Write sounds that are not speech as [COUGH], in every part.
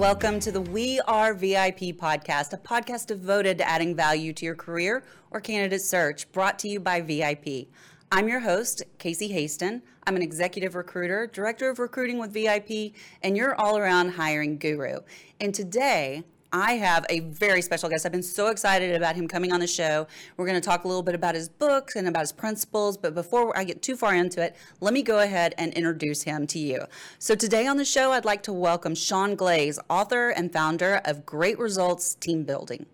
Welcome to the We Are VIP podcast, a podcast devoted to adding value to your career or candidate search, brought to you by VIP. I'm your host, Casey Hasten. I'm an executive recruiter, director of recruiting with VIP, and your all around hiring guru. And today, I have a very special guest. I've been so excited about him coming on the show. We're going to talk a little bit about his books and about his principles, but before I get too far into it, let me go ahead and introduce him to you. So, today on the show, I'd like to welcome Sean Glaze, author and founder of Great Results Team Building.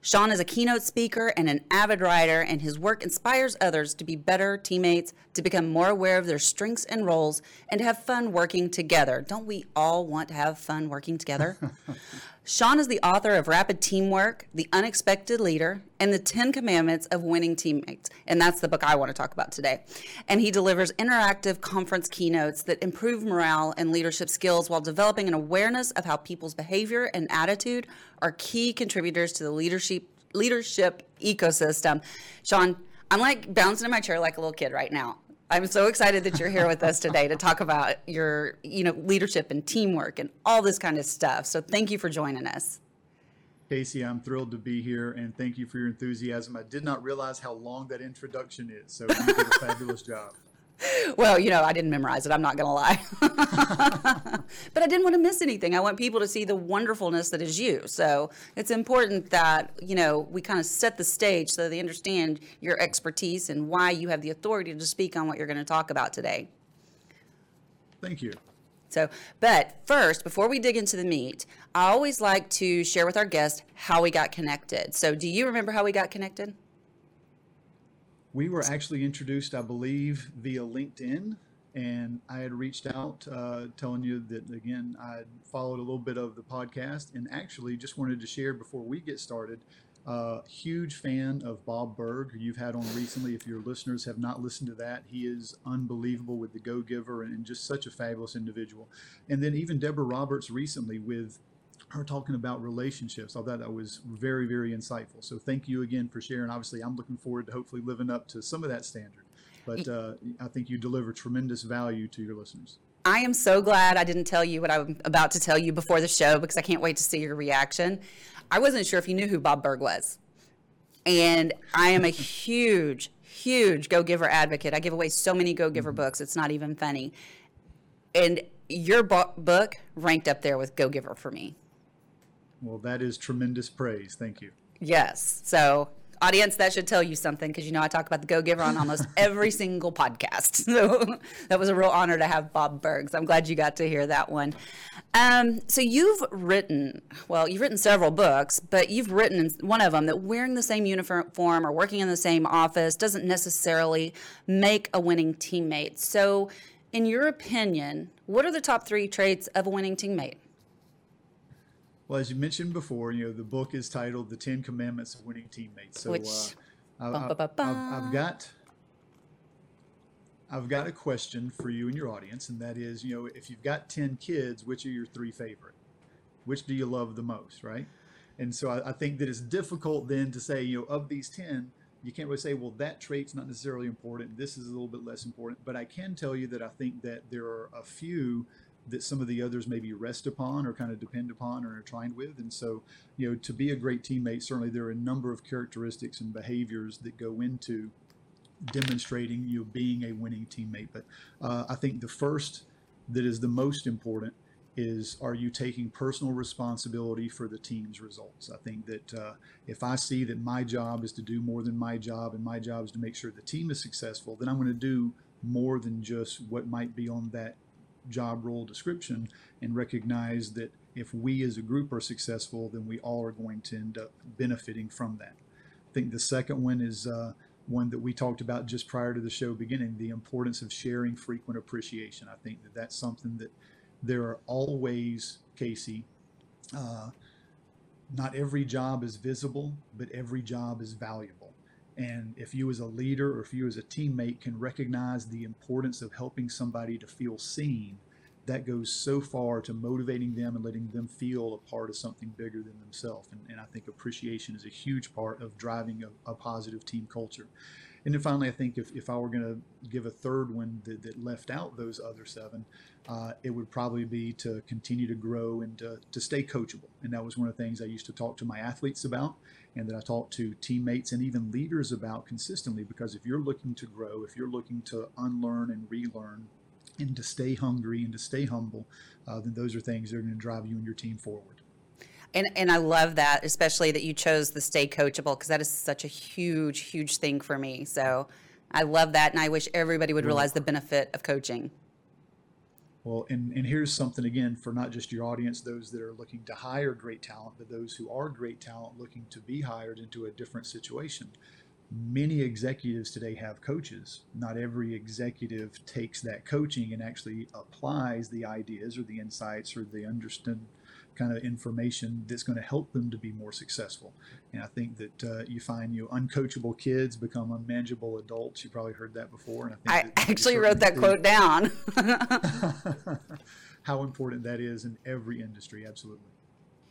Sean is a keynote speaker and an avid writer, and his work inspires others to be better teammates, to become more aware of their strengths and roles, and to have fun working together. Don't we all want to have fun working together? [LAUGHS] Sean is the author of Rapid Teamwork, The Unexpected Leader, and The 10 Commandments of Winning Teammates. And that's the book I want to talk about today. And he delivers interactive conference keynotes that improve morale and leadership skills while developing an awareness of how people's behavior and attitude are key contributors to the leadership leadership ecosystem. Sean, I'm like bouncing in my chair like a little kid right now. I'm so excited that you're here with us today to talk about your, you know, leadership and teamwork and all this kind of stuff. So thank you for joining us. Casey, I'm thrilled to be here and thank you for your enthusiasm. I did not realize how long that introduction is, so you did a fabulous job. Well, you know, I didn't memorize it. I'm not going to lie. [LAUGHS] but I didn't want to miss anything. I want people to see the wonderfulness that is you. So it's important that, you know, we kind of set the stage so they understand your expertise and why you have the authority to speak on what you're going to talk about today. Thank you. So, but first, before we dig into the meat, I always like to share with our guests how we got connected. So, do you remember how we got connected? We were actually introduced, I believe, via LinkedIn, and I had reached out uh, telling you that again I followed a little bit of the podcast, and actually just wanted to share before we get started. Uh, huge fan of Bob Burg, who you've had on recently. If your listeners have not listened to that, he is unbelievable with the Go Giver and, and just such a fabulous individual. And then even Deborah Roberts recently with her talking about relationships. I thought that was very, very insightful. So thank you again for sharing. Obviously, I'm looking forward to hopefully living up to some of that standard. But uh, I think you deliver tremendous value to your listeners. I am so glad I didn't tell you what I'm about to tell you before the show because I can't wait to see your reaction. I wasn't sure if you knew who Bob Burg was. And I am a huge, huge Go Giver advocate. I give away so many Go Giver mm-hmm. books, it's not even funny. And your book ranked up there with Go Giver for me. Well, that is tremendous praise. Thank you. Yes. So, audience, that should tell you something because you know I talk about the Go Giver on almost [LAUGHS] every single podcast. [LAUGHS] So, that was a real honor to have Bob Burg's. I'm glad you got to hear that one. Um, so, you've written, well, you've written several books, but you've written one of them that wearing the same uniform or working in the same office doesn't necessarily make a winning teammate. So, in your opinion, what are the top three traits of a winning teammate? Well, as you mentioned before, you know the book is titled "The Ten Commandments of Winning Teammates." So, Which, uh, I, have got I've got a question for you and your audience, and that is, you know, if you've got ten kids, which are your three favorite? Which do you love the most, right? And so I, I think that it's difficult then to say, you know, of these ten, you can't really say, well, that trait's not necessarily important. This is a little bit less important. But I can tell you that I think that there are a few that some of the others maybe rest upon or kind of depend upon or are trying with. And so, you know, to be a great teammate, certainly there are a number of characteristics and behaviors that go into demonstrating you know, being a winning teammate. But uh, I think the first that is the most important is are you taking personal responsibility for the team's results? I think that uh, if I see that my job is to do more than my job and my job is to make sure the team is successful, then I'm going to do more than just what might be on that job role description and recognize that if we as a group are successful, then we all are going to end up benefiting from that. I think the second one is uh, one that we talked about just prior to the show beginning the importance of sharing frequent appreciation. I think that that's something that there are always, Casey, uh, not every job is visible, but every job is valuable. And if you as a leader or if you as a teammate can recognize the importance of helping somebody to feel seen, that goes so far to motivating them and letting them feel a part of something bigger than themselves. And, and I think appreciation is a huge part of driving a, a positive team culture. And then finally, I think if, if I were going to give a third one that, that left out those other seven, uh, it would probably be to continue to grow and to, to stay coachable. And that was one of the things I used to talk to my athletes about and that I talk to teammates and even leaders about consistently. Because if you're looking to grow, if you're looking to unlearn and relearn, and to stay hungry and to stay humble, uh, then those are things that are going to drive you and your team forward. And, and I love that, especially that you chose the stay coachable because that is such a huge, huge thing for me. So I love that, and I wish everybody would realize the benefit of coaching. Well, and, and here's something again for not just your audience, those that are looking to hire great talent, but those who are great talent looking to be hired into a different situation many executives today have coaches. Not every executive takes that coaching and actually applies the ideas or the insights or the understood kind of information that's going to help them to be more successful. And I think that uh, you find you know, uncoachable kids become unmanageable adults. You probably heard that before. And I, I actually wrote that quote down. [LAUGHS] how important that is in every industry, absolutely.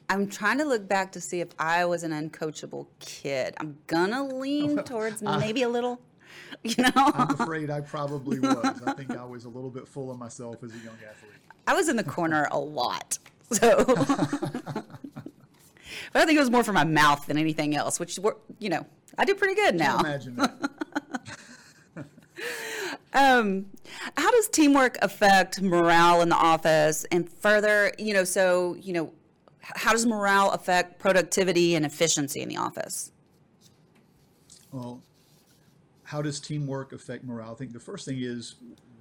I'm trying to look back to see if I was an uncoachable kid. I'm gonna lean towards maybe a little, [LAUGHS] you know. I'm afraid I probably was. I think I was a little bit full of myself as a young athlete. I was in the corner a lot, [LAUGHS] so. but I think it was more for my mouth than anything else, which you know I do pretty good now. imagine that. [LAUGHS] um, how does teamwork affect morale in the office? And further, you know, so you know, how does morale affect productivity and efficiency in the office? Well, how does teamwork affect morale? I think the first thing is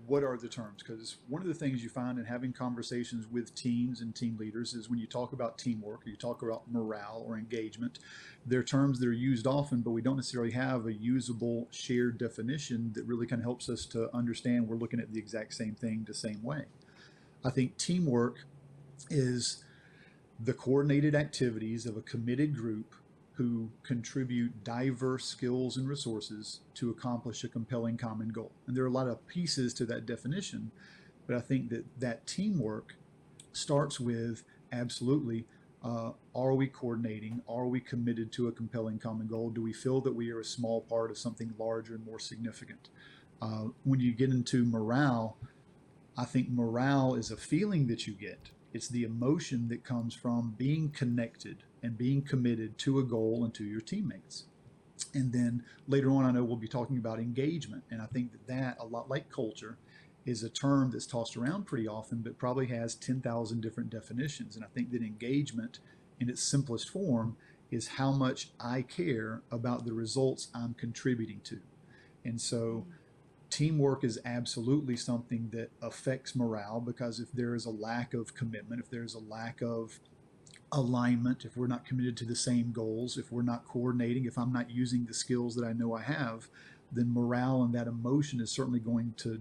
what are the terms? Because one of the things you find in having conversations with teams and team leaders is when you talk about teamwork or you talk about morale or engagement, there are terms that are used often, but we don't necessarily have a usable shared definition that really kind of helps us to understand we're looking at the exact same thing the same way. I think teamwork is the coordinated activities of a committed group who contribute diverse skills and resources to accomplish a compelling common goal. And there are a lot of pieces to that definition, but I think that that teamwork starts with absolutely uh, are we coordinating? Are we committed to a compelling common goal? Do we feel that we are a small part of something larger and more significant? Uh, when you get into morale, I think morale is a feeling that you get it's the emotion that comes from being connected and being committed to a goal and to your teammates. And then later on, I know we'll be talking about engagement. And I think that that, a lot like culture, is a term that's tossed around pretty often, but probably has 10,000 different definitions. And I think that engagement, in its simplest form, is how much I care about the results I'm contributing to. And so, mm-hmm. Teamwork is absolutely something that affects morale because if there is a lack of commitment, if there's a lack of alignment, if we're not committed to the same goals, if we're not coordinating, if I'm not using the skills that I know I have, then morale and that emotion is certainly going to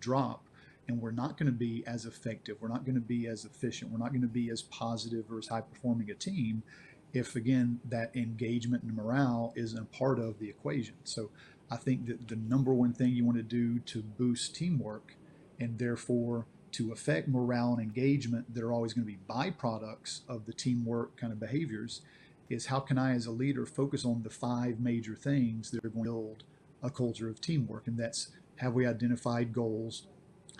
drop. And we're not going to be as effective. We're not going to be as efficient. We're not going to be as positive or as high performing a team if, again, that engagement and morale isn't a part of the equation. So I think that the number one thing you want to do to boost teamwork and therefore to affect morale and engagement that are always going to be byproducts of the teamwork kind of behaviors is how can I, as a leader, focus on the five major things that are going to build a culture of teamwork? And that's have we identified goals?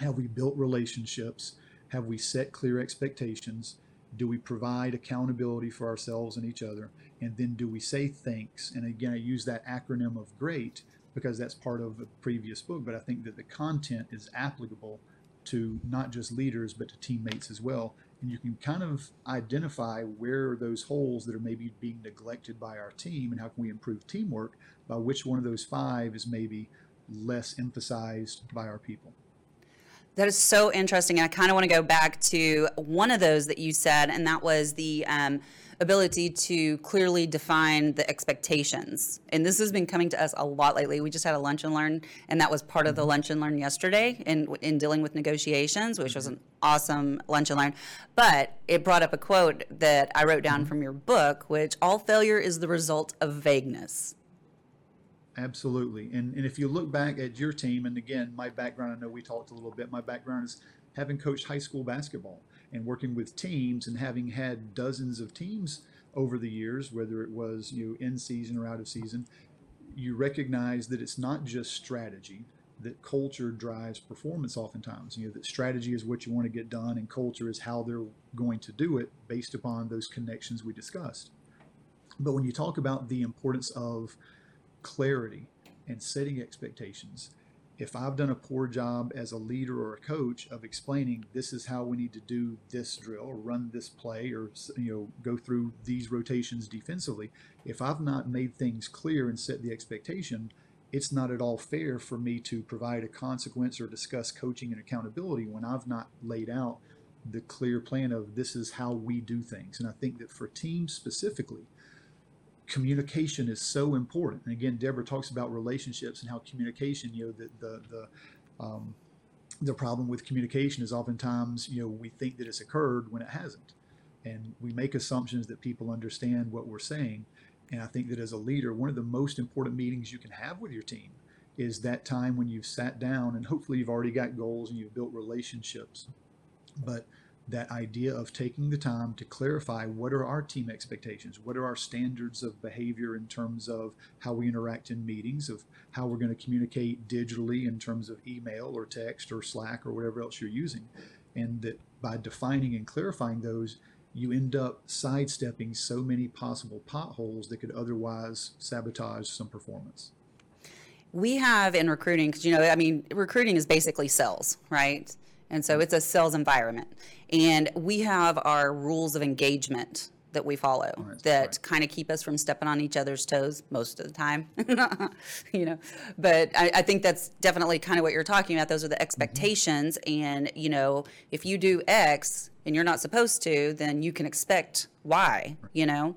Have we built relationships? Have we set clear expectations? Do we provide accountability for ourselves and each other? And then do we say thanks? And again, I use that acronym of GREAT because that's part of a previous book, but I think that the content is applicable to not just leaders but to teammates as well. And you can kind of identify where those holes that are maybe being neglected by our team and how can we improve teamwork by which one of those five is maybe less emphasized by our people. That is so interesting. I kind of want to go back to one of those that you said, and that was the um, ability to clearly define the expectations. And this has been coming to us a lot lately. We just had a lunch and learn, and that was part of the mm-hmm. lunch and learn yesterday in, in dealing with negotiations, which was mm-hmm. an awesome lunch and learn. But it brought up a quote that I wrote down mm-hmm. from your book, which all failure is the result of vagueness. Absolutely. And, and if you look back at your team, and again, my background, I know we talked a little bit, my background is having coached high school basketball and working with teams and having had dozens of teams over the years, whether it was you know in season or out of season, you recognize that it's not just strategy, that culture drives performance oftentimes. You know, that strategy is what you want to get done and culture is how they're going to do it based upon those connections we discussed. But when you talk about the importance of clarity and setting expectations, if I've done a poor job as a leader or a coach of explaining this is how we need to do this drill or run this play or you know go through these rotations defensively, if I've not made things clear and set the expectation, it's not at all fair for me to provide a consequence or discuss coaching and accountability when I've not laid out the clear plan of this is how we do things. And I think that for teams specifically, communication is so important. And again, Deborah talks about relationships and how communication, you know, the the the um, the problem with communication is oftentimes, you know, we think that it's occurred when it hasn't, and we make assumptions that people understand what we're saying. And I think that as a leader, one of the most important meetings you can have with your team is that time when you've sat down and hopefully you've already got goals and you've built relationships, but that idea of taking the time to clarify what are our team expectations, what are our standards of behavior in terms of how we interact in meetings, of how we're going to communicate digitally in terms of email or text or Slack or whatever else you're using. And that by defining and clarifying those, you end up sidestepping so many possible potholes that could otherwise sabotage some performance. We have in recruiting, because you know, I mean, recruiting is basically sales, right? And so it's a sales environment. And we have our rules of engagement that we follow right, that right. kind of keep us from stepping on each other's toes most of the time [LAUGHS] you know but I, I, think that's definitely kind of what you're talking about those are the mm-hmm. expectations mm-hmm. and you know if you do x and you're not supposed to then you can expect y you know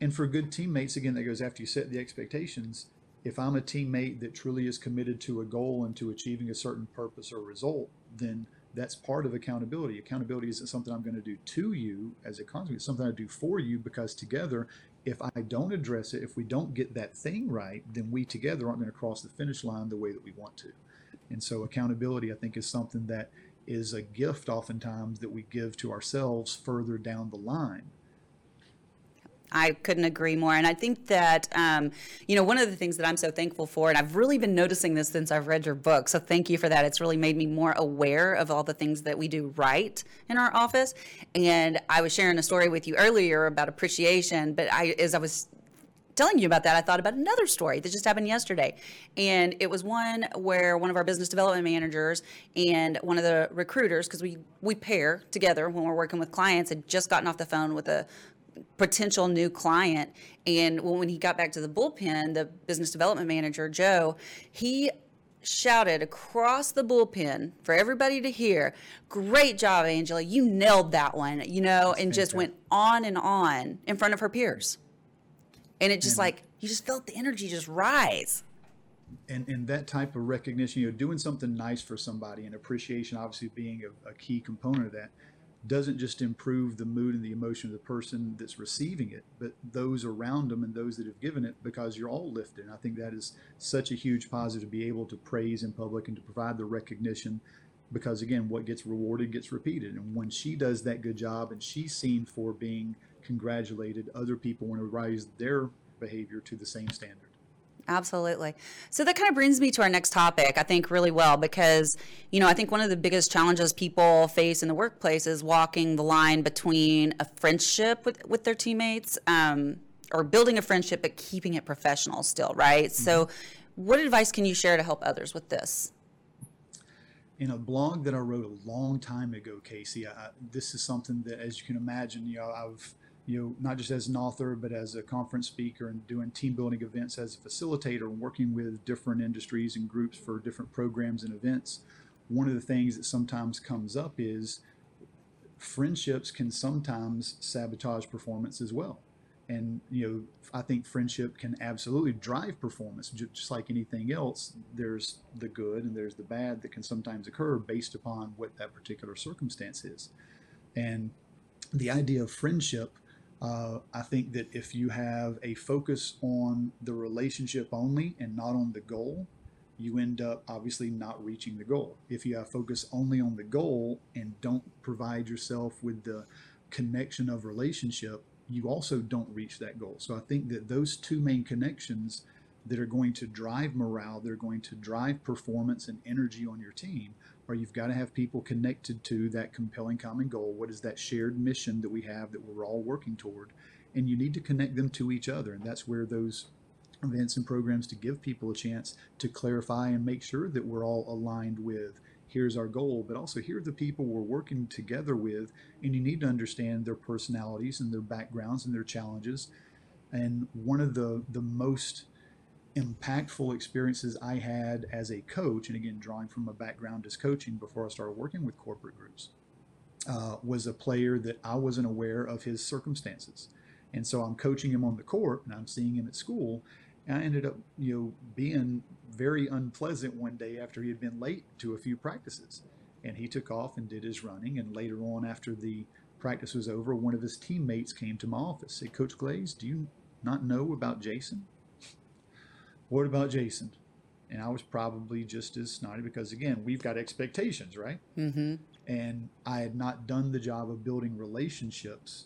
and for good teammates again that goes after you set the expectations if I'm a teammate that truly is committed to a goal and to achieving a certain purpose or result, then that's part of accountability. Accountability isn't something I'm going to do to you as a consequence, it's something I do for you because together, if I don't address it, if we don't get that thing right, then we together aren't going to cross the finish line the way that we want to. And so, accountability, I think, is something that is a gift oftentimes that we give to ourselves further down the line I couldn't agree more. And I think that, um, you know, one of the things that I'm so thankful for, and I've really been noticing this since I've read your book. So thank you for that. It's really made me more aware of all the things that we do right in our office. And I was sharing a story with you earlier about appreciation, but I, as I was telling you about that, I thought about another story that just happened yesterday. And it was one where one of our business development managers and one of the recruiters, because we, we pair together when we're working with clients, had just gotten off the phone with a potential new client. And when he got back to the bullpen, the business development manager, Joe, he shouted across the bullpen for everybody to hear, Great job, Angela. You nailed that one, you know, That's and just went on and on in front of her peers. And it just like, you just felt the energy just rise. And, and that type of recognition, you know, doing something nice for somebody and appreciation obviously being a, a key component of that doesn't just improve the mood and the emotion of the person that's receiving it, but those around them and those that have given it because you're all lifted. And I think that is such a huge positive to be able to praise in public and to provide the recognition because, again, what gets rewarded gets repeated. And when she does that good job and she's seen for being congratulated, other people want to rise their behavior to the same standard. Absolutely. So that kind of brings me to our next topic, I think, really well, because, you know, I think one of the biggest challenges people face in the workplace is walking the line between a friendship with, with their teammates um, or building a friendship, but keeping it professional still, right? Mm-hmm. So, what advice can you share to help others with this? in a blog that I wrote a long time ago, Casey, I, this is something that, as you can imagine, you know, I've you know, not just as an author, but as a conference speaker and doing team building events as a facilitator and working with different industries and groups for different programs and events. One of the things that sometimes comes up is friendships can sometimes sabotage performance as well. And you know, I think friendship can absolutely drive performance, just like anything else. There's the good and there's the bad that can sometimes occur based upon what that particular circumstance is. And the idea of friendship, uh, I think that if you have a focus on the relationship only and not on the goal, you end up obviously not reaching the goal. If you have focus only on the goal and don't provide yourself with the connection of relationship, you also don't reach that goal. So I think that those two main connections that are going to drive morale, they're going to drive performance and energy on your team, or you've got to have people connected to that compelling common goal. What is that shared mission that we have that we're all working toward? And you need to connect them to each other. And that's where those events and programs to give people a chance to clarify and make sure that we're all aligned with here's our goal, but also here are the people we're working together with, and you need to understand their personalities and their backgrounds and their challenges. And one of the the most impactful experiences I had as a coach, and again drawing from a background as coaching before I started working with corporate groups, uh, was a player that I wasn't aware of his circumstances. And so I'm coaching him on the court and I'm seeing him at school and I ended up, you know, being very unpleasant one day after he had been late to a few practices. And he took off and did his running. And later on, after the practice was over, one of his teammates came to my office. Said, Coach Glaze, do you not know about Jason? What about Jason? And I was probably just as snotty because, again, we've got expectations, right? Mm-hmm. And I had not done the job of building relationships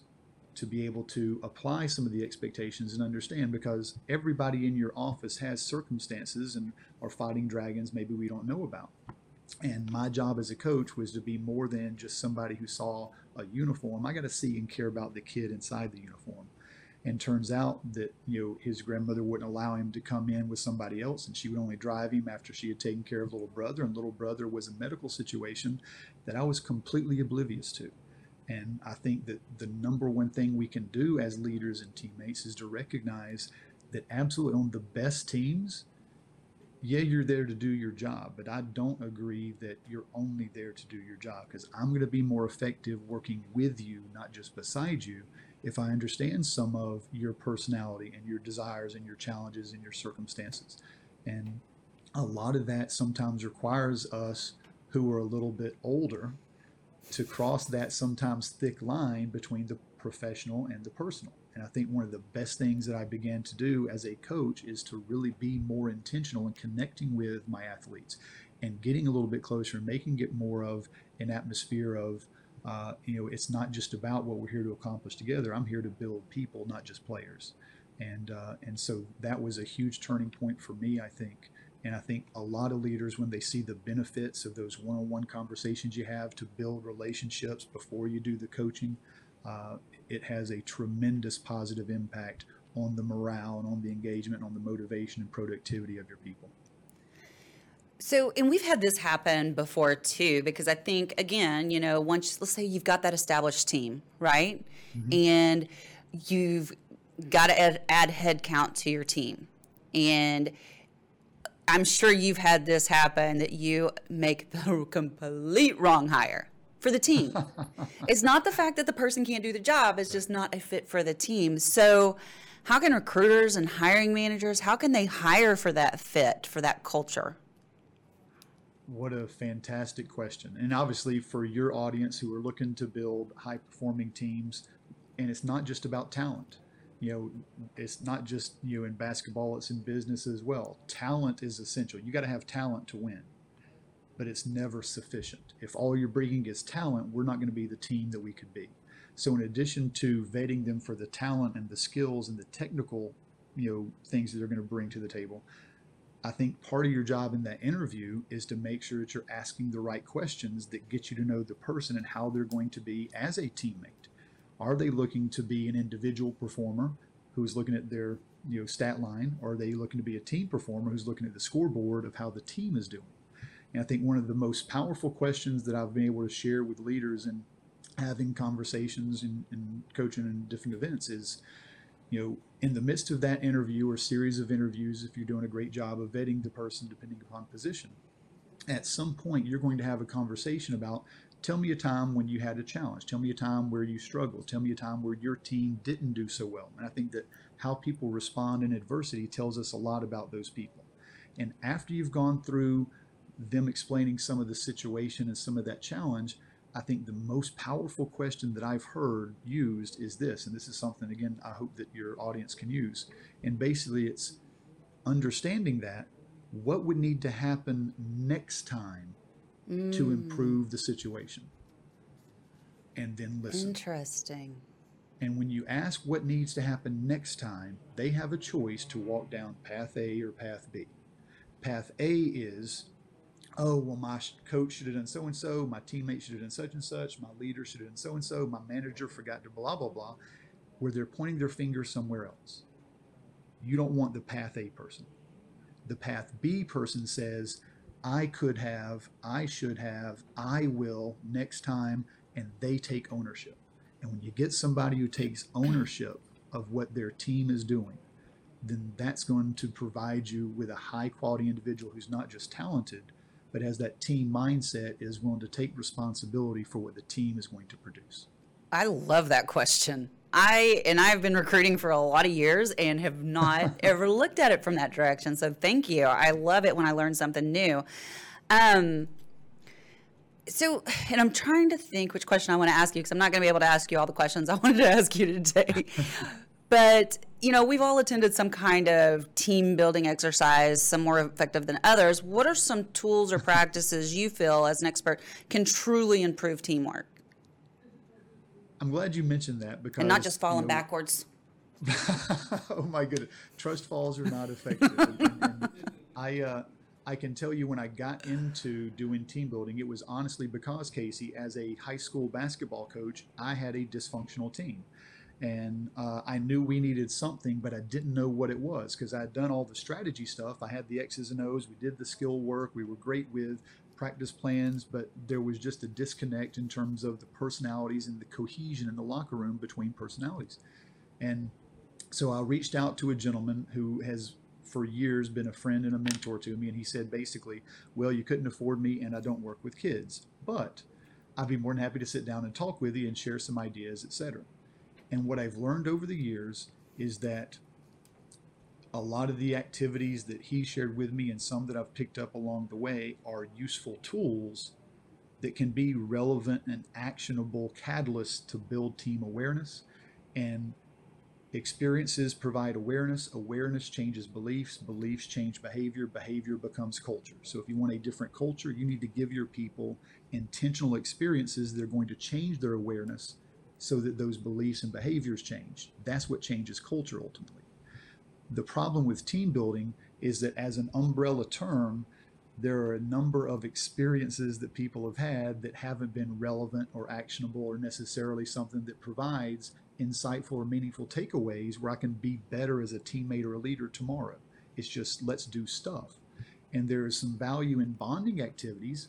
to be able to apply some of the expectations and understand because everybody in your office has circumstances and are fighting dragons maybe we don't know about. And my job as a coach was to be more than just somebody who saw a uniform. I got to see and care about the kid inside the uniform. And turns out that you know his grandmother wouldn't allow him to come in with somebody else, and she would only drive him after she had taken care of little brother. And little brother was a medical situation that I was completely oblivious to. And I think that the number one thing we can do as leaders and teammates is to recognize that absolutely on the best teams, yeah, you're there to do your job, but I don't agree that you're only there to do your job because I'm going to be more effective working with you, not just beside you, if I understand some of your personality and your desires and your challenges and your circumstances. And a lot of that sometimes requires us who are a little bit older to cross that sometimes thick line between the professional and the personal. And I think one of the best things that I began to do as a coach is to really be more intentional in connecting with my athletes and getting a little bit closer and making it more of an atmosphere of, uh, you know, it's not just about what we're here to accomplish together. I'm here to build people, not just players. And, uh, and so that was a huge turning point for me, I think, and I think a lot of leaders, when they see the benefits of those one on one conversations you have to build relationships before you do the coaching, uh, it has a tremendous positive impact on the morale and on the engagement, on the motivation and productivity of your people. So, and we've had this happen before too, because I think, again, you know, once, let's say you've got that established team, right? Mm-hmm. And you've got to add, add head count to your team. And I'm sure you've had this happen that you make the [LAUGHS] complete wrong hire for the team. [LAUGHS] it's not the fact that the person can't do the job, it's just not a fit for the team. So, how can recruiters and hiring managers how can they hire for that fit, for that culture? What a fantastic question. And obviously for your audience who are looking to build high performing teams, and it's not just about talent you know, it's not just you know in basketball; it's in business as well. Talent is essential. You got to have talent to win, but it's never sufficient. If all you're bringing is talent, we're not going to be the team that we could be. So, in addition to vetting them for the talent and the skills and the technical, you know, things that they're going to bring to the table, I think part of your job in that interview is to make sure that you're asking the right questions that get you to know the person and how they're going to be as a teammate. Are they looking to be an individual performer who's looking at their you know stat line, or are they looking to be a team performer who's looking at the scoreboard of how the team is doing? And I think one of the most powerful questions that I've been able to share with leaders and having conversations and, and coaching in different events is, you know, in the midst of that interview or series of interviews, if you're doing a great job of vetting the person depending upon position, at some point you're going to have a conversation about tell me a time when you had a challenge. Tell me a time where you struggled. Tell me a time where your team didn't do so well. And I think that how people respond in adversity tells us a lot about those people. And after you've gone through them explaining some of the situation and some of that challenge, I think the most powerful question that I've heard used is this, and this is something, again, I hope that your audience can use. And basically, it's understanding that what would need to happen next time mm. to improve the situation? And then listen. Interesting. And when you ask what needs to happen next time, they have a choice to walk down path A or path B. Path A is oh, well, my coach should have done so and so, my teammate should have done such and such, my leader should have done so and so, my manager forgot to blah, blah, blah, where they're pointing their finger somewhere else. You don't want the path A person. The path B person says, I could have, I should have, I will next time, and they take ownership. And when you get somebody who takes ownership of what their team is doing, then that's going to provide you with a high quality individual who's not just talented, but has that team mindset, is willing to take responsibility for what the team is going to produce? I love that question. I and I've been recruiting for a lot of years and have not [LAUGHS] ever looked at it from that direction. So thank you. I love it when I learn something new. Um, so, and I'm trying to think which question I want to ask you because I'm not going to be able to ask you all the questions I wanted to ask you today. [LAUGHS] but you know, we've all attended some kind of team building exercise, some more effective than others. What are some tools or [LAUGHS] practices you feel as an expert can truly improve teamwork? I'm glad you mentioned that because and not just falling you know, backwards. [LAUGHS] oh my goodness, trust falls are not effective. and, and I uh, I can tell you when I got into doing team building, it was honestly because Casey, as a high school basketball coach, I had a dysfunctional team and uh, I knew we needed something, but I didn't know what it was because I had done all the strategy stuff. I had the X's and O's, we did the skill work, we were great with practice plans, but there was just a disconnect in terms of the personalities and the cohesion in the locker room between personalities. And so I reached out to a gentleman who has for years been a friend and a mentor to me, and he said basically, Well, you couldn't afford me, and I don't work with kids, but I'd be more than happy to sit down and talk with you and share some ideas, etc. And what I've learned over the years is that a lot of the activities that he shared with me and some that I've picked up along the way are useful tools that can be relevant and actionable catalysts to build team awareness. And experiences provide awareness, awareness changes beliefs, beliefs change behavior, behavior becomes culture. So if you want a different culture, you need to give your people intentional experiences that are going to change their awareness so that those beliefs and behaviors change. That's what changes culture ultimately. The problem with team building is that as an umbrella term, there are a number of experiences that people have had that haven't been relevant or actionable or necessarily something that provides insightful or meaningful takeaways where I can be better as a teammate or a leader tomorrow. It's just let's do stuff. And there is some value in bonding activities,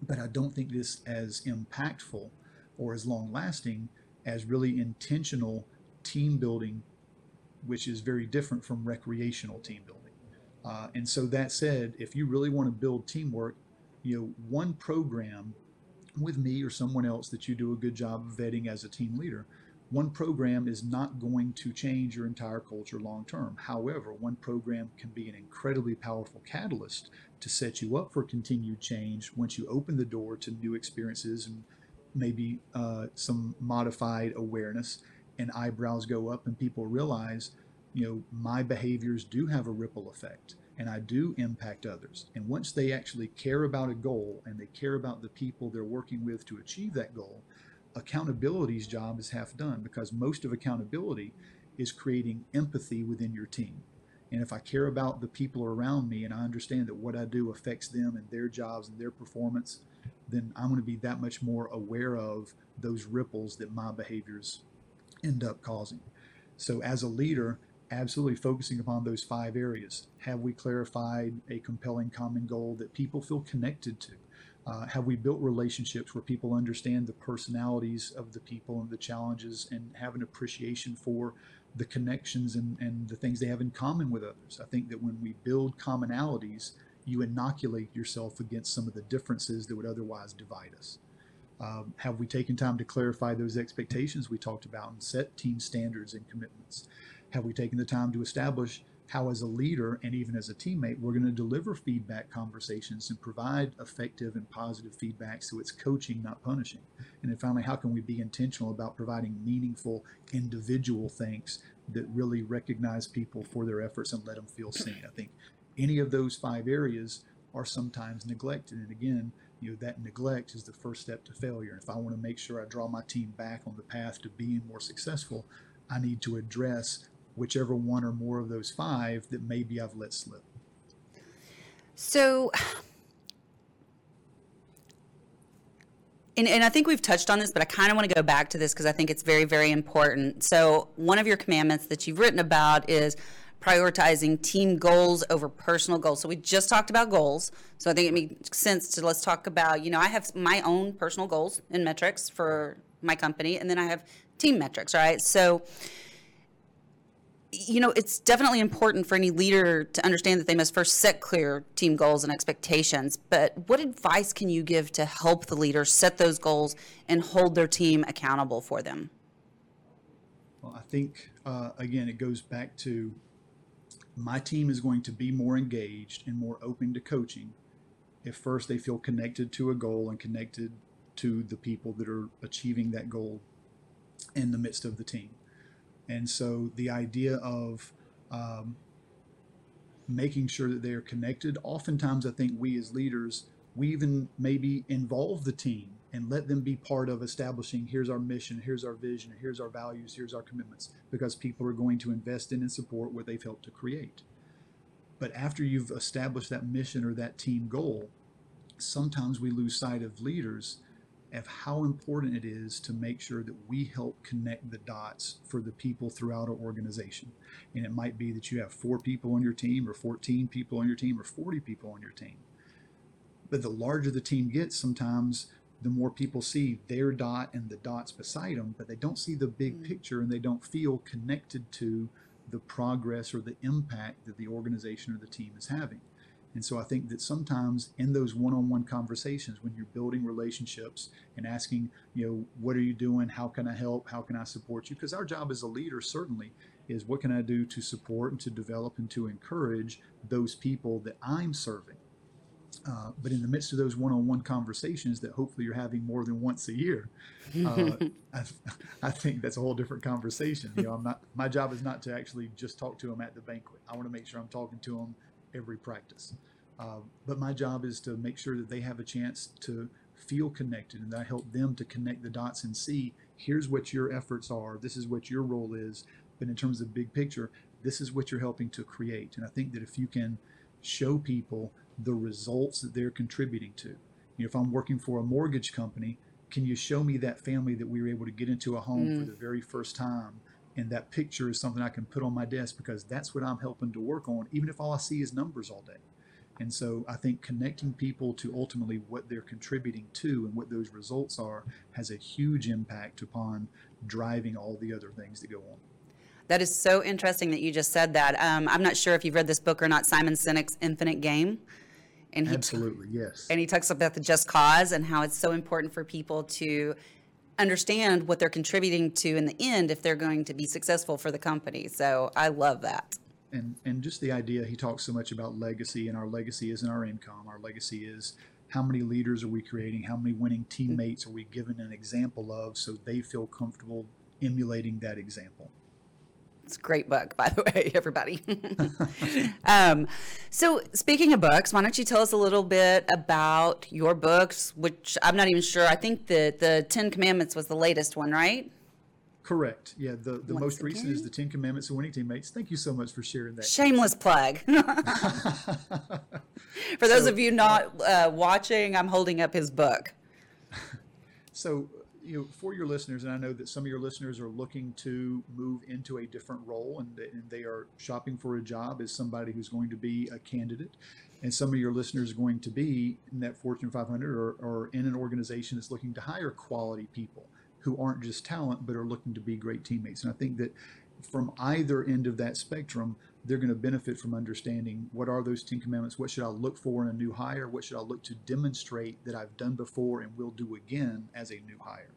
but I don't think this as impactful or as long lasting as really intentional team building, which is very different from recreational team building. Uh, and so that said, if you really want to build teamwork, you know, one program with me or someone else that you do a good job of vetting as a team leader, one program is not going to change your entire culture long term. However, one program can be an incredibly powerful catalyst to set you up for continued change once you open the door to new experiences and maybe uh, some modified awareness and eyebrows go up and people realize you know my behaviors do have a ripple effect and I do impact others. And once they actually care about a goal and they care about the people they're working with to achieve that goal, accountability's job is half done because most of accountability is creating empathy within your team. And if I care about the people around me and I understand that what I do affects them and their jobs and their performance, then I'm going to be that much more aware of those ripples that my behaviors end up causing. So, as a leader, absolutely focusing upon those five areas. Have we clarified a compelling common goal that people feel connected to? Uh, have we built relationships where people understand the personalities of the people and the challenges and have an appreciation for the connections and, and the things they have in common with others? I think that when we build commonalities, you inoculate yourself against some of the differences that would otherwise divide us. Um, have we taken time to clarify those expectations we talked about and set team standards and commitments? Have we taken the time to establish how, as a leader and even as a teammate, we're going to deliver feedback conversations and provide effective and positive feedback so it's coaching, not punishing? And then finally, how can we be intentional about providing meaningful individual thanks that really recognize people for their efforts and let them feel seen? I think any of those five areas are sometimes neglected. And again, you know that neglect is the first step to failure. If I want to make sure I draw my team back on the path to being more successful, I need to address whichever one or more of those five that maybe I've let slip. So, and, and I think we've touched on this, but I kind of want to go back to this because I think it's very, very important. So, one of your commandments that you've written about is prioritizing team goals over personal goals. So we just talked about goals. So I think it makes sense to let's talk about, you know, I have my own personal goals and metrics for my company, and then I have team metrics, right? So, you know, it's definitely important for any leader to understand that they must first set clear team goals and expectations. But what advice can you give to help the leader set those goals and hold their team accountable for them? Well, I think, uh, again, it goes back to my team is going to be more engaged and more open to coaching if first they feel connected to a goal and connected to the people that are achieving that goal in the midst of the team. And so the idea of um, making sure that they are connected, oftentimes I think we as leaders, we even maybe involve the team and let them be part of establishing here's our mission, here's our vision, here's our values, here's our commitments, because people are going to invest in and support what they've helped to create. But after you've established that mission or that team goal, sometimes we lose sight of leaders of how important it is to make sure that we help connect the dots for the people throughout our organization. And it might be that you have four people on your team, or 14 people on your team, or 40 people on your team. But the larger the team gets, sometimes the more people see their dot and the dots beside them, but they don't see the big mm. picture and they don't feel connected to the progress or the impact that the organization or the team is having. And so I think that sometimes in those one-on-one conversations, when you're building relationships and asking, you know, what are you doing? How can I help? How can I support you? Because our job as a leader certainly is what can I do to support and to develop and to encourage those people that I'm serving. Uh, but in the midst of those one-on-one conversations that hopefully you're having more than once a year, uh, [LAUGHS] I, I, think that's a whole different conversation. You know, I'm not. My job is not to actually just talk to them at the banquet. I want to make sure I'm talking to them every practice. Uh, but my job is to make sure that they have a chance to feel connected, and that I help them to connect the dots and see here's what your efforts are. This is what your role is. But in terms of big picture, this is what you're helping to create. And I think that if you can show people the results that they're contributing to. You know, if I'm working for a mortgage company, can you show me that family that we were able to get into a home mm. for the very first time? And that picture is something I can put on my desk because that's what I'm helping to work on, even if all I see is numbers all day. And so I think connecting people to ultimately what they're contributing to and what those results are has a huge impact upon driving all the other things that go on. That is so interesting that you just said that. Um, I'm not sure if you've read this book or not, Simon Sinek's Infinite Game. And he Absolutely, yes. And he talks about the just cause and how it's so important for people to understand what they're contributing to in the end if they're going to be successful for the company. So I love that. And and just the idea he talks so much about legacy and our legacy isn't our income. Our legacy is how many leaders are we creating? How many winning teammates are we giving an example of so they feel comfortable emulating that example? It's a great book, by the [LAUGHS] way, everybody. [LAUGHS] um, so, speaking of books, why don't you tell us a little bit about your books, which I'm not even sure. I think that the Ten Commandments was the latest one, right? Correct. Yeah, the, the most again? recent is the Ten Commandments of Winning Teammates. Thank you so much for sharing that. Shameless plug. [LAUGHS] for those so, of you not uh, watching, I'm holding up his book. So, you know, for your listeners, and I know that some of your listeners are looking to move into a different role and, and they are shopping for a job as somebody who's going to be a candidate. And some of your listeners are going to be in that Fortune 500 or, or in an organization that's looking to hire quality people who aren't just talent, but are looking to be great teammates. And I think that from either end of that spectrum, they're going to benefit from understanding what are those 10 commandments what should i look for in a new hire what should i look to demonstrate that i've done before and will do again as a new hire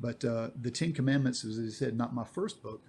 but uh, the 10 commandments as i said not my first book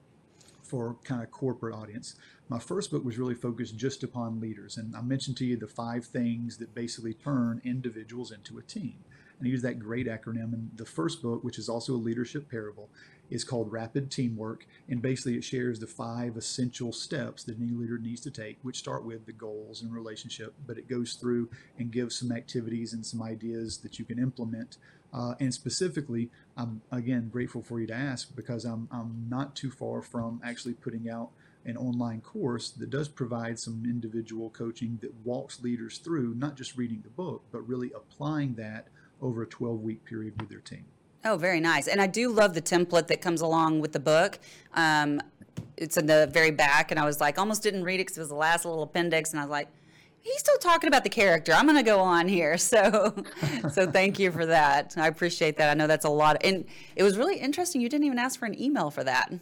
for kind of corporate audience my first book was really focused just upon leaders and i mentioned to you the five things that basically turn individuals into a team and I use that great acronym. And the first book, which is also a leadership parable, is called Rapid Teamwork. And basically, it shares the five essential steps that any leader needs to take, which start with the goals and relationship, but it goes through and gives some activities and some ideas that you can implement. Uh, and specifically, I'm again grateful for you to ask because I'm, I'm not too far from actually putting out an online course that does provide some individual coaching that walks leaders through not just reading the book, but really applying that over a 12 week period with their team. Oh, very nice. And I do love the template that comes along with the book. Um, it's in the very back, and I was like, almost didn't read it because it was the last little appendix, and I was like, he's still talking about the character. I'm going to go on here. [LAUGHS] So, so thank you for that. I appreciate that. I know that's a lot. Of, and it was really interesting. You didn't even ask for an email for that.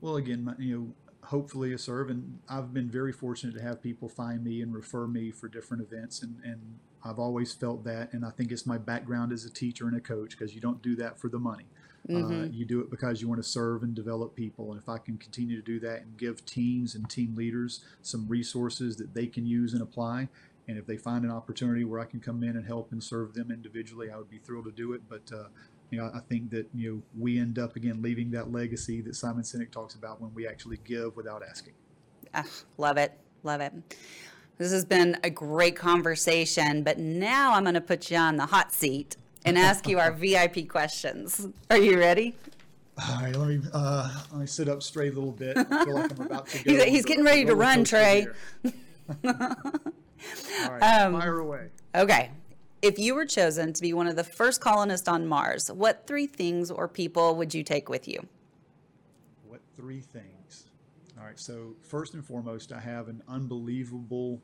Well, again, you know, hopefully a serve, and I've been very fortunate to have people find me and refer me for different events, and and I've always felt that, and I think it's my background as a teacher and a coach because you don't do that for the money. Uh, mm-hmm. Uh, you do it because you want to serve and develop people. And if I can continue to do that and give teams and team leaders some resources that they can use and apply, and if they find an opportunity where I can come in and help and serve them individually, I would be thrilled to do it. But uh, you know, I think that you know we end up again leaving that legacy that Simon Sinek talks about when we actually give without asking. Ah, love it, love it. This has been a great conversation, but now I'm going to put you on the hot seat and ask you our [LAUGHS] VIP questions. Are you ready? All right, let me uh, let me sit up straight a little bit. I feel like I'm about to [LAUGHS] go. he's, he's getting ready to run, Trey. [LAUGHS] All right, um, fire away. Okay. If you were chosen to be one of the first colonists on Mars, what three things or people would you take with you? What three things? So first and foremost, I have an unbelievable,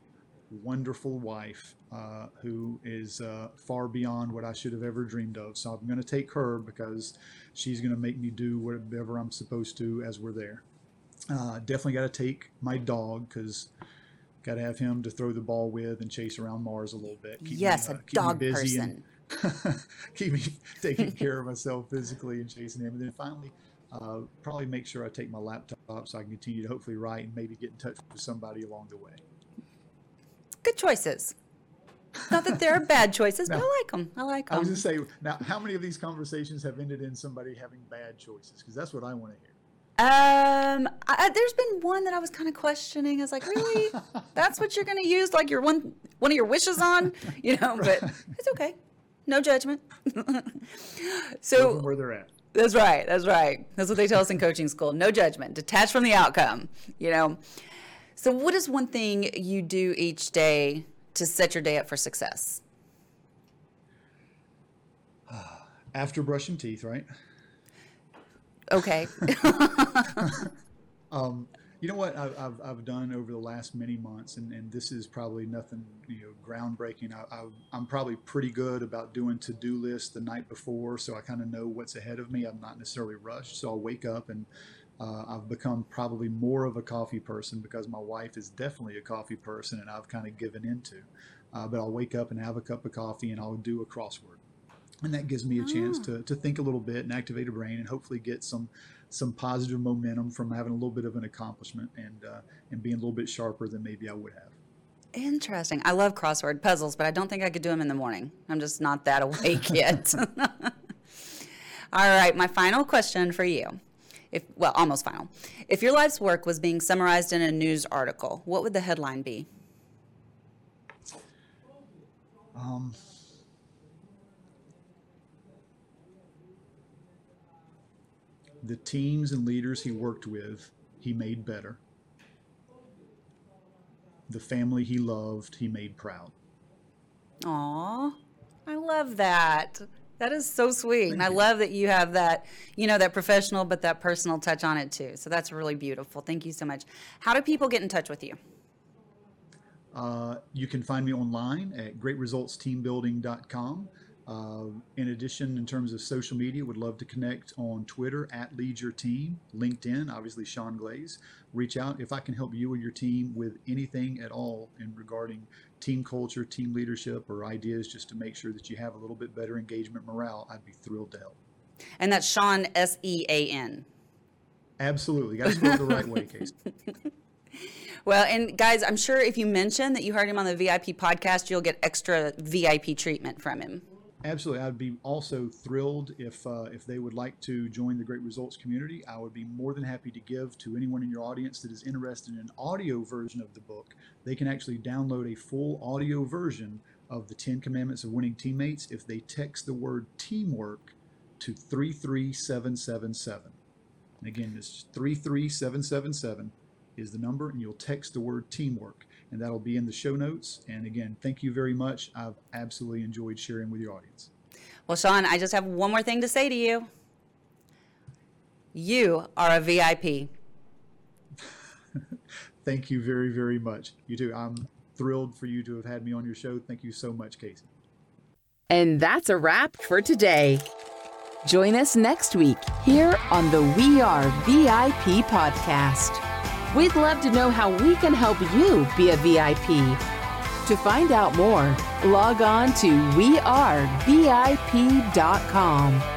wonderful wife uh, who is uh, far beyond what I should have ever dreamed of. So I'm going to take her because she's going to make me do whatever I'm supposed to as we're there. Uh, definitely got to take my dog because got to have him to throw the ball with and chase around Mars a little bit. Keep yes, me, uh, a dog person. And keep me [LAUGHS] [LAUGHS] taking care of myself physically and chasing him. And then finally, uh, probably make sure I take my laptop so I can continue to hopefully write and maybe get in touch with somebody along the way. Good choices. Not that they're [LAUGHS] bad choices, now, but I like them. I like them. I was just say now, how many of these conversations have ended in somebody having bad choices? Because that's what I want to hear. Um, I, there's been one that I was kind of questioning. I was like, really? [LAUGHS] That's what you're going to use like your one one of your wishes on, you know? But it's okay. No judgment. [LAUGHS] so where they're at. That's right. That's right. That's what they tell us in coaching school. No judgment, detached from the outcome, you know. So what is one thing you do each day to set your day up for success? [SIGHS] After brushing teeth, right? Okay. [LAUGHS] um, you know what I've, I've, I've, done over the last many months, and, and this is probably nothing you know groundbreaking. I, I, am probably pretty good about doing to-do lists the night before, so I kind of know what's ahead of me. I'm not necessarily rushed, so I'll wake up and uh, I've become probably more of a coffee person because my wife is definitely a coffee person, and I've kind of given into. Uh, but I'll wake up and have a cup of coffee, and I'll do a crossword and that gives me a chance ah. to, to think a little bit and activate a brain and hopefully get some some positive momentum from having a little bit of an accomplishment and uh, and being a little bit sharper than maybe I would have. Interesting. I love crossword puzzles, but I don't think I could do them in the morning. I'm just not that awake [LAUGHS] yet. [LAUGHS] All right, my final question for you. If well, almost final. If your life's work was being summarized in a news article, what would the headline be? Um, the teams and leaders he worked with, he made better. The family he loved, he made proud. Aw, I love that. That is so sweet. and I love that you have that, you know, that professional but that personal touch on it too. So that's really beautiful. Thank you so much. How do people get in touch with you? Uh, you can find me online at greatresultsteambuilding.com. Uh, in addition, in terms of social media, would love to connect on Twitter at Lead Your Team, LinkedIn, obviously Sean Glaze. Reach out if I can help you or your team with anything at all in regarding team culture, team leadership, or ideas just to make sure that you have a little bit better engagement morale. I'd be thrilled to help. And that's Sean S E A N. Absolutely, got to spell it the right way, [LAUGHS] Casey. Well, and guys, I'm sure if you mention that you heard him on the VIP podcast, you'll get extra VIP treatment from him. Absolutely, I'd be also thrilled if uh, if they would like to join the Great Results community. I would be more than happy to give to anyone in your audience that is interested in an audio version of the book. They can actually download a full audio version of the Ten Commandments of Winning Teammates if they text the word teamwork to three three seven seven seven. Again, this three three seven seven seven is the number, and you'll text the word teamwork and that'll be in the show notes. And again, thank you very much. I've absolutely enjoyed sharing with your audience. Well, Sean, I just have one more thing to say to you. You are a VIP. [LAUGHS] thank you very, very much. You too. I'm thrilled for you to have had me on your show. Thank you so much, Casey. And that's a wrap for today. Join us next week here on the We Are VIP podcast. We'd love to know how we can help you be a VIP. To find out more, log on to wearevip.com.